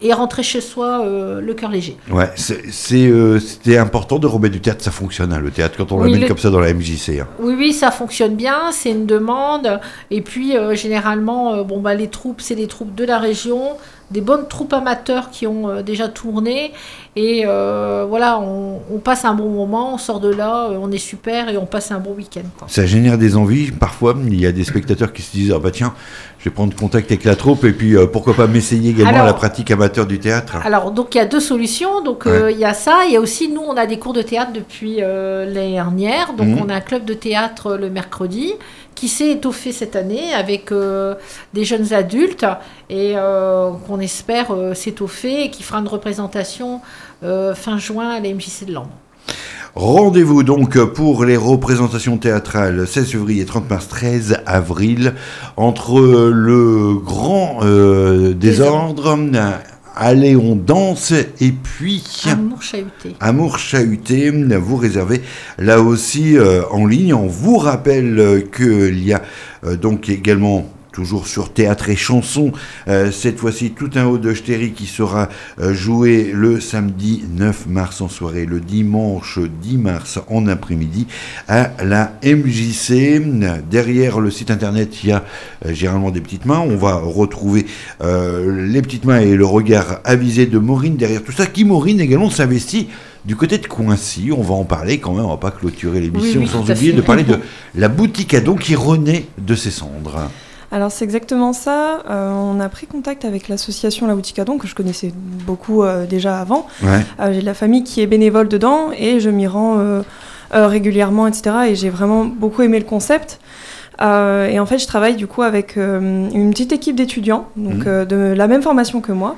et rentrer chez soi le cœur léger. Ouais, c'était important de remettre du théâtre, ça fonctionne, hein, le théâtre, quand on oui, l'amène comme ça dans la MJC. Hein. Oui, oui, ça fonctionne bien, c'est une demande. Et puis, généralement, bon, bah, les troupes, c'est des troupes de la région des bonnes troupes amateurs qui ont euh, déjà tourné. Et euh, voilà, on, passe un bon moment, on sort de là, euh, on est super et on passe un bon week-end. Ça génère des envies. Parfois, il y a des spectateurs qui se disent Ah bah tiens, je vais prendre contact avec la troupe et puis pourquoi pas m'essayer également à la pratique amateur du théâtre. Alors, donc il y a deux solutions. Donc il y a ça. Il y a aussi, nous, on a des cours de théâtre depuis l'année dernière. Donc mhm. on a un club de théâtre le mercredi qui s'est étoffé cette année avec euh, des jeunes adultes et euh, qu'on espère euh, s'étoffer et qui fera une représentation fin juin à la MJC de Lambres. Rendez-vous donc pour les représentations théâtrales 16 février, 30 mars, 13 avril, entre le grand désordre Allez, on danse. Et puis, Amour chahuté. Amour chahuté, vous réservez là aussi euh, en ligne. On vous rappelle euh, qu'il y a euh, donc également toujours sur théâtre et chanson. Euh, cette fois-ci, tout un haut de Ch'téry qui sera euh, joué le samedi 9 mars en soirée, le dimanche 10 mars en après-midi à la MJC. Derrière le site internet, il y a euh, généralement des petites mains. On va retrouver les petites mains et le regard avisé de Maureen derrière tout ça, qui Maureen également s'investit du côté de Coincy, on va en parler quand même, on va pas clôturer l'émission Oui, oui, sans oublier de parler de la boutique à don qui renaît de ses cendres. Alors c'est exactement ça. Euh, on a pris contact avec l'association La Boutique à Don, que je connaissais beaucoup euh, déjà avant. Ouais. Euh, j'ai de la famille qui est bénévole dedans et je m'y rends régulièrement, etc. Et j'ai vraiment beaucoup aimé le concept. Et en fait, je travaille du coup avec une petite équipe d'étudiants, donc euh, de la même formation que moi.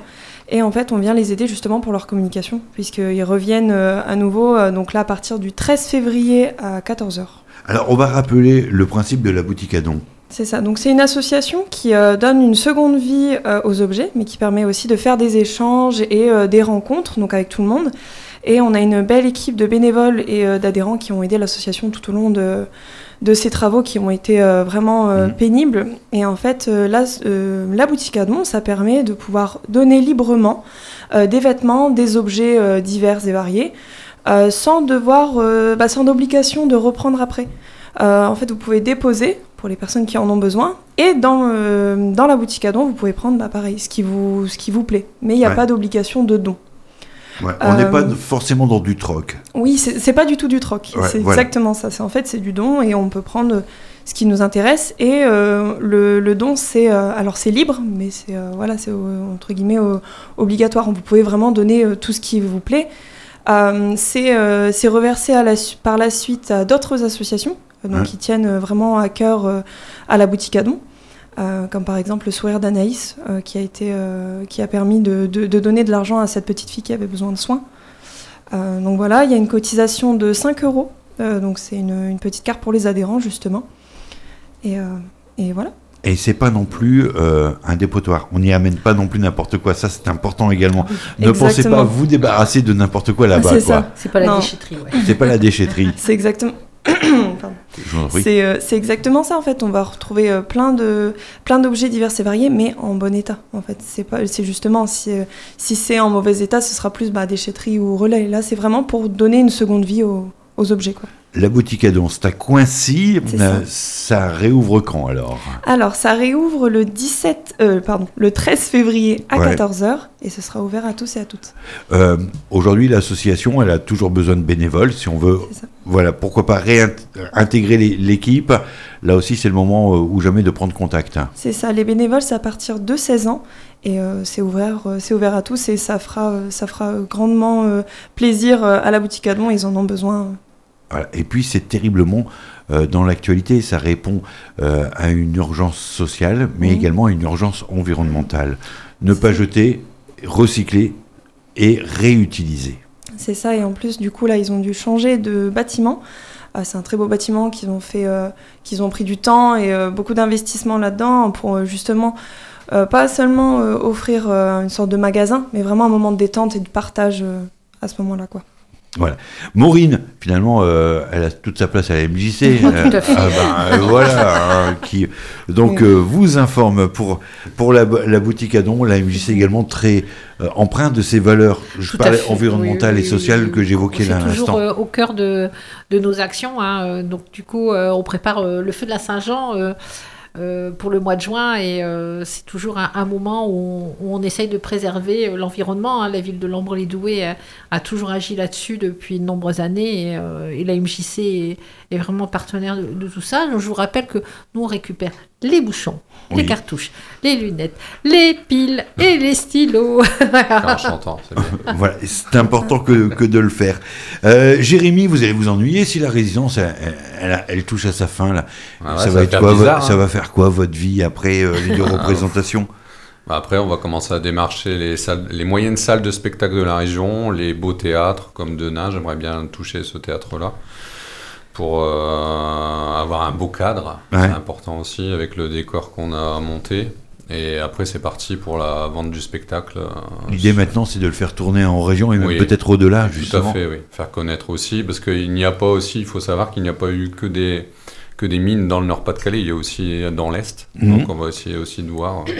Et en fait, on vient les aider justement pour leur communication, puisqu'ils reviennent à nouveau, donc là, à partir du 13 février à 14h. Alors, on va rappeler le principe de la boutique à don. C'est ça. Donc c'est une association qui euh, donne une seconde vie euh, aux objets, mais qui permet aussi de faire des échanges et euh, des rencontres, donc avec tout le monde. Et on a une belle équipe de bénévoles et d'adhérents qui ont aidé l'association tout au long de, de ces travaux qui ont été vraiment Mhm. pénibles. Et en fait, la boutique à don, ça permet de pouvoir donner librement des vêtements, des objets divers et variés, euh, sans devoir, euh, bah, sans obligation de reprendre après. Euh, en fait, vous pouvez déposer pour les personnes qui en ont besoin. Et dans, dans la boutique à don, vous pouvez prendre bah, pareil, ce qui vous, ce qui vous plaît. Mais il n'y a Ouais. pas d'obligation de don. Ouais, on n'est pas forcément dans du troc. Oui, c'est pas du tout du troc. Ouais, c'est voilà. exactement ça. En fait c'est du don et on peut prendre ce qui nous intéresse. Et euh, le, le don, c'est euh, alors c'est libre, mais c'est euh, voilà, c'est entre guillemets obligatoire. Vous pouvez vraiment donner tout ce qui vous plaît. Euh, c'est euh, c'est reversé à la su- par la suite à d'autres associations, euh, donc Ouais. qui tiennent vraiment à cœur à la boutique à don. Euh, comme par exemple le sourire d'Anaïs, euh, qui a été, euh, qui a permis de, de- de donner de l'argent à cette petite fille qui avait besoin de soins. Donc voilà, il y a une cotisation de 5 euros, donc c'est une, une petite carte pour les adhérents justement. Et, et voilà. Et c'est pas non plus euh, un dépotoir. On n'y amène pas non plus n'importe quoi. Ça, c'est important également. Ne pensez pas vous débarrasser de n'importe quoi là-bas. C'est ça. C'est pas la Non. déchetterie. C'est pas la déchetterie. *laughs* C'est exactement. *clears throat* C'est euh, c'est exactement ça en fait. On va retrouver euh, plein de plein d'objets divers et variés, mais en bon état. En fait, c'est pas c'est justement si euh, si c'est en mauvais état, ce sera plus bah, déchetterie ou relais. Là, c'est vraiment pour donner une seconde vie aux, aux objets quoi. La boutique à don, c'est à Coincy. Euh, ça réouvre quand alors? Alors, ça réouvre le 17, euh, pardon, le 13 février à Ouais. 14h et ce sera ouvert à tous et à toutes. Euh, Aujourd'hui, l'association, elle a toujours besoin de bénévoles. Si on veut, voilà, pourquoi pas réintégrer l'équipe. Là aussi, c'est le moment euh, ou jamais de prendre contact. C'est ça, les bénévoles, c'est à partir de 16 ans et c'est ouvert, c'est ouvert à tous et ça fera, ça fera grandement plaisir à la boutique à don. Ils en ont besoin. Voilà. Et puis, c'est terriblement euh, dans l'actualité. Ça répond euh, à une urgence sociale, mais également à une urgence environnementale. Ne pas jeter, recycler et réutiliser. C'est ça, et en plus, du coup, là, ils ont dû changer de bâtiment. Ah, c'est un très beau bâtiment qu'ils ont fait, euh, qu'ils ont pris du temps et beaucoup d'investissement là-dedans pour justement pas seulement offrir une sorte de magasin, mais vraiment un moment de détente et de partage à ce moment-là, quoi. Maureen, finalement, euh, elle a toute sa place à la MJC. *laughs* Tout à fait. ah ben, euh, voilà, hein, qui donc euh, vous informe pour pour la, la boutique à don, la MJC également très euh, empreinte de ses valeurs. Je parlais environnementales Oui, et sociales oui, que j'évoquais là à C'est toujours l'instant. euh, au cœur de, de nos actions. hein. Euh, Donc, du coup, euh, on prépare euh, le feu de la Saint-Jean euh, pour le mois de juin et euh, c'est toujours un, un moment où on, où essaye de préserver euh, l'environnement. hein. La ville de Lambre-les-Doués a, toujours agi là-dessus depuis de nombreuses années et, euh, et la MJC est vraiment partenaire de, de tout ça. Donc, je vous rappelle que nous, on récupère les bouchons, les cartouches, les lunettes, les piles et les stylos. *laughs* Chantant, c'est bien. *laughs* Voilà, et c'est important que, que de le faire. Euh, Jérémy, vous allez vous ennuyer si la résidence elle, elle- elle touche à sa fin là. Ah ouais, ça, va être faire quoi, vo- bizarre, ça va faire quoi votre vie après euh, les deux *laughs* représentations? Bah, Après, on va commencer à démarcher les, salles, les moyennes salles de spectacle de la région, les beaux théâtres comme Denain. J'aimerais bien toucher ce théâtre-là pour euh, avoir un beau cadre. Ouais. C'est important aussi avec le décor qu'on a monté. Et après, c'est parti pour la vente du spectacle. euh, L'idée maintenant, c'est de le faire tourner en région et même Oui. peut-être au-delà, Tout justement. à fait, oui. Faire connaître aussi, parce qu'il n'y a pas aussi, il faut savoir qu'il n'y a pas eu que des, que des mines dans le Nord-Pas-de-Calais, il y a aussi dans l'Est. Mhm. Donc on va essayer aussi de voir euh,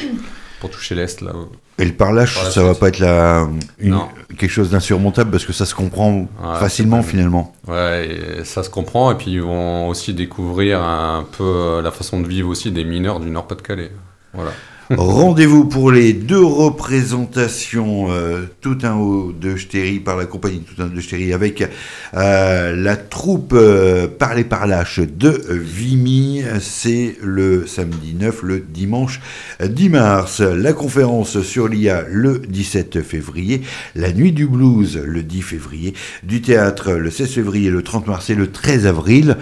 pour toucher l'Est là. Et le parlage, Par la ça va pas être la, une- Non. quelque chose d'insurmontable parce que ça se comprend Ouais, facilement finalement. Ouais, ça se comprend, et puis ils vont aussi découvrir un peu euh, la façon de vivre aussi des mineurs du Nord-Pas-de-Calais. Voilà. Rendez-vous pour les deux représentations euh, tout un haut de Ch'téry par la compagnie tout un haut de Ch'téry avec euh, la troupe euh, Parler par lâche de Vimy. C'est le samedi 9, le dimanche 10 mars. La conférence sur l'IA le 17 février. La nuit du blues le 10 février. Du théâtre le 16 février, le 30 mars et le 13 avril.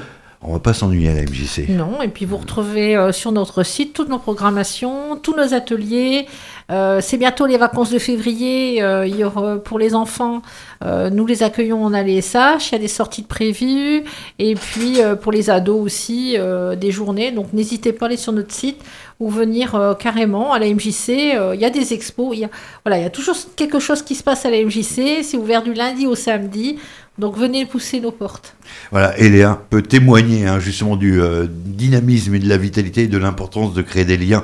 On va pas s'ennuyer à la MJC. Non, et puis vous retrouvez euh, sur notre site toutes nos programmations, tous nos ateliers. Euh, c'est bientôt les vacances de février. euh, y pour les enfants, nous les accueillons en ALSH. Il y a des sorties de prévues. Et puis pour les ados aussi, des journées. Donc n'hésitez pas à aller sur notre site ou venir carrément à la MJC. Il y a des expos. Il voilà, il y a toujours quelque chose qui se passe à la MJC. C'est ouvert du lundi au samedi. Donc venez pousser nos portes. Voilà, et peut témoigner hein, justement du euh, dynamisme et de la vitalité et de l'importance de créer des liens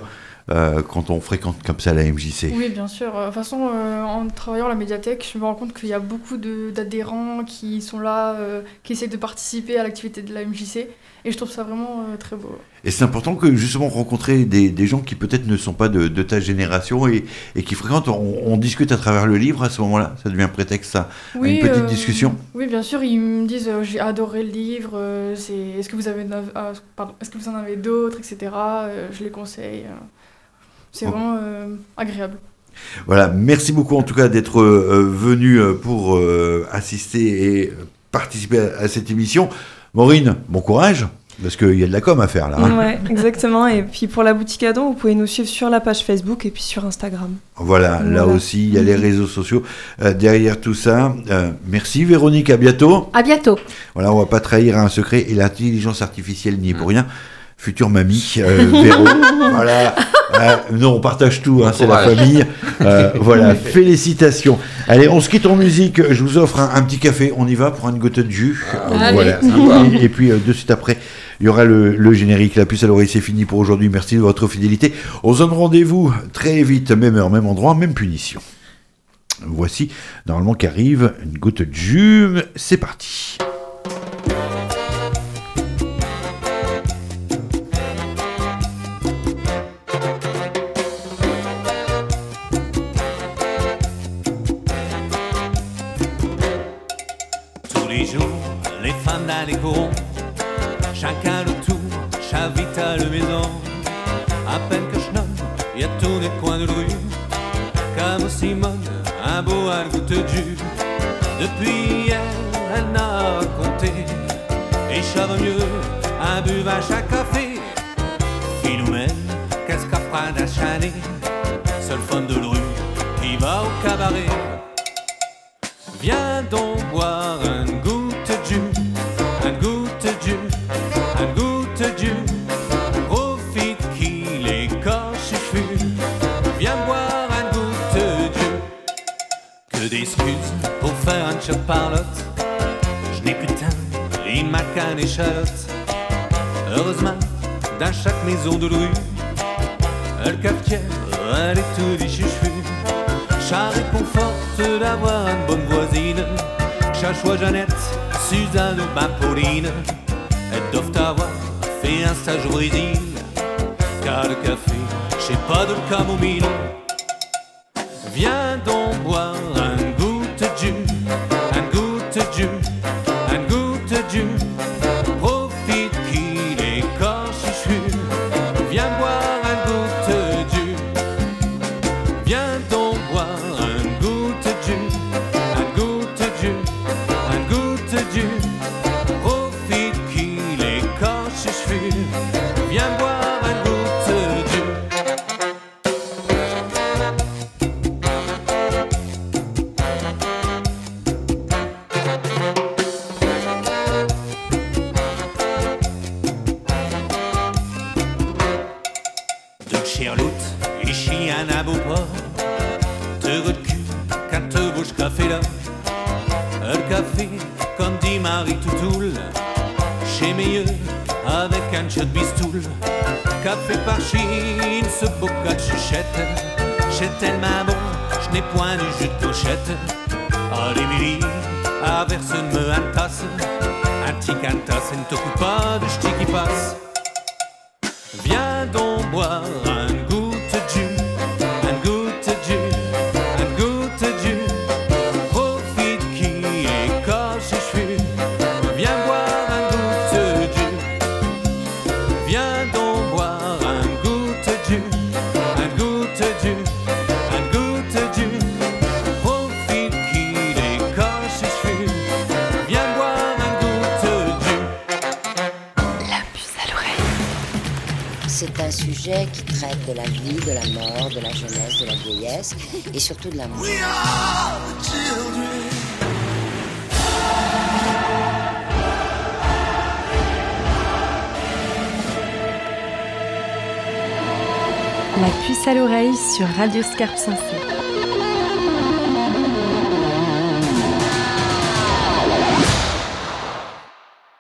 euh, quand on fréquente comme ça la MJC. Oui, bien sûr. Euh, De toute façon, euh, en travaillant à la médiathèque, je me rends compte qu'il y a beaucoup d'adhérents qui sont là, euh, qui essaient de participer à l'activité de la MJC. Et je trouve ça vraiment très beau. Et c'est important que justement rencontrer des, des gens qui peut-être ne sont pas de, de ta génération et, et qui fréquentent, on, on discute à travers le livre à ce moment-là, ça devient prétexte à, à une petite discussion. Oui, bien sûr, ils me disent j'ai adoré le livre, est-ce que vous avez neuf- pardon, est-ce que vous en avez d'autres, etc. Je les conseille. C'est Oh. vraiment euh, agréable. Voilà, merci beaucoup en tout cas d'être euh, venu euh, pour euh, assister et participer à, à cette émission. Maureen, bon courage, parce qu'il y a de la com à faire là. hein. Ouais, exactement. Et puis pour la boutique à dons, vous pouvez nous suivre sur la page Facebook et puis sur Instagram. Voilà, là aussi, il y a les réseaux sociaux euh, derrière tout ça. Euh, merci Véronique, à bientôt. À bientôt. Voilà, on va pas trahir un secret et l'intelligence artificielle n'y est pour rien. Future mamie, euh, *laughs* Véro. voilà. Euh, non, on partage tout, hein, c'est la famille. Euh, *laughs* voilà, félicitations. Allez, on se quitte en musique. Je vous offre un, un petit café. On y va pour une goutte de jus. Allez. voilà. *laughs* Et, et puis, euh, de suite après, il y aura le, le générique. La puce à l'oreille, c'est fini pour aujourd'hui. Merci de votre fidélité. On se donne rendez-vous très vite, même heure, même endroit, même punition. Voici, normalement, qu'arrive une goutte de jus. C'est parti. Dans les courants, chacun le tour, chavite à la maison. À peine que je nomme, y a tous les coins de rue, comme Simone, un beau un goutte jus. Depuis hier, elle n'a compté, et ça mieux, un buvage à café. Philomène, qu'est-ce qu'à fera d'acharné, seule femme de rue qui va au cabaret. Chop parlotte. Je n'ai putain, il m'a qu'un échalote. Heureusement, dans chaque maison de rue, le cafetière, elle est tout dit chuchu. Ça réconforte d'avoir une bonne voisine. Chachois Jeannette, Suzanne ou ma Pauline. Elles doivent avoir fait un stage au Brésil. Car le café, je sais pas de le camomille. Viens donc French bistoul Café par Chine, ce bocal chuchette J'ai tellement bon, je n'ai point du jus de pochette. et surtout de l'amour. La puce à l'oreille sur Radio Scarpe Sensée.